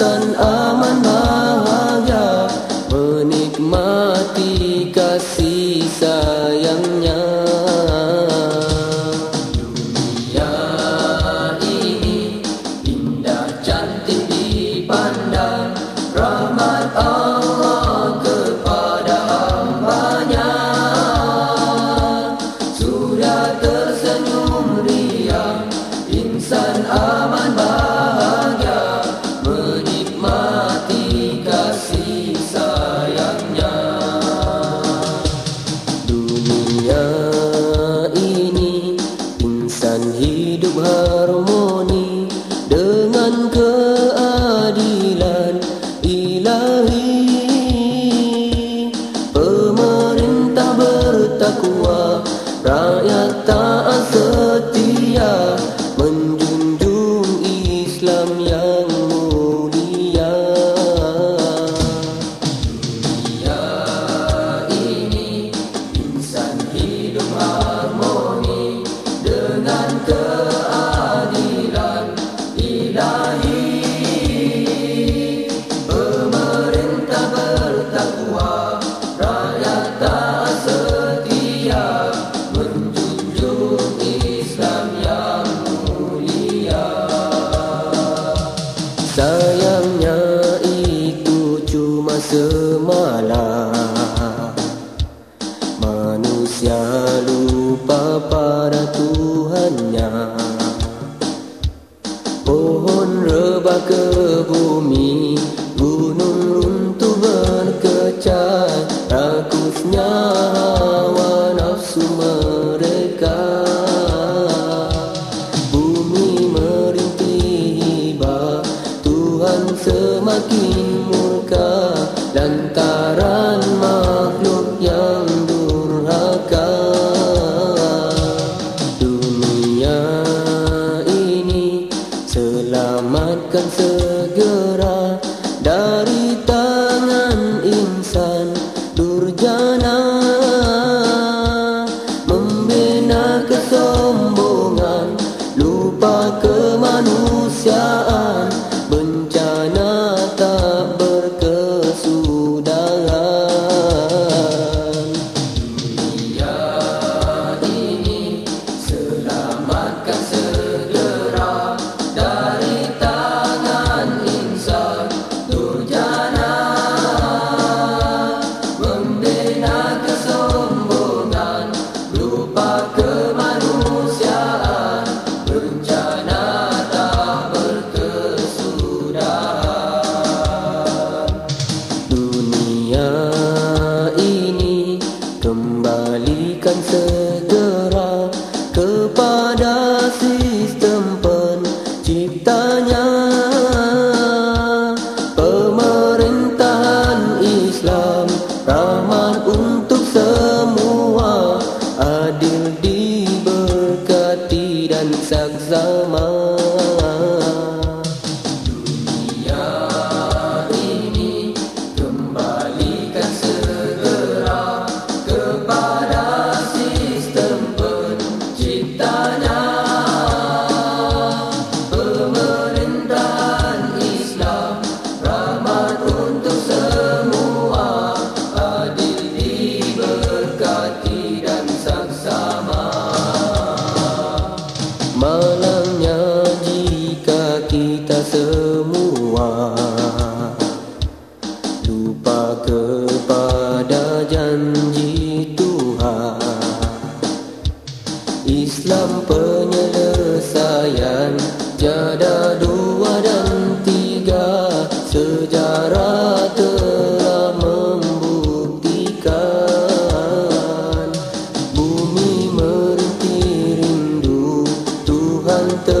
sun up. dan hidup harmoni dengan keadilan ilahi. Pemerintah bertakwa, rakyat taat semalam. Manusia lupa pada Tuhannya. Pohon rebah ke bumi Gunung runtuh berkecat Rakusnya hawa nafsu mereka. Bumi merintih hibah Tuhan semakin murkah Cần ditanya Pemerintahan Islam ramah untuk semua. Adil diberkati dan saksamah mantra.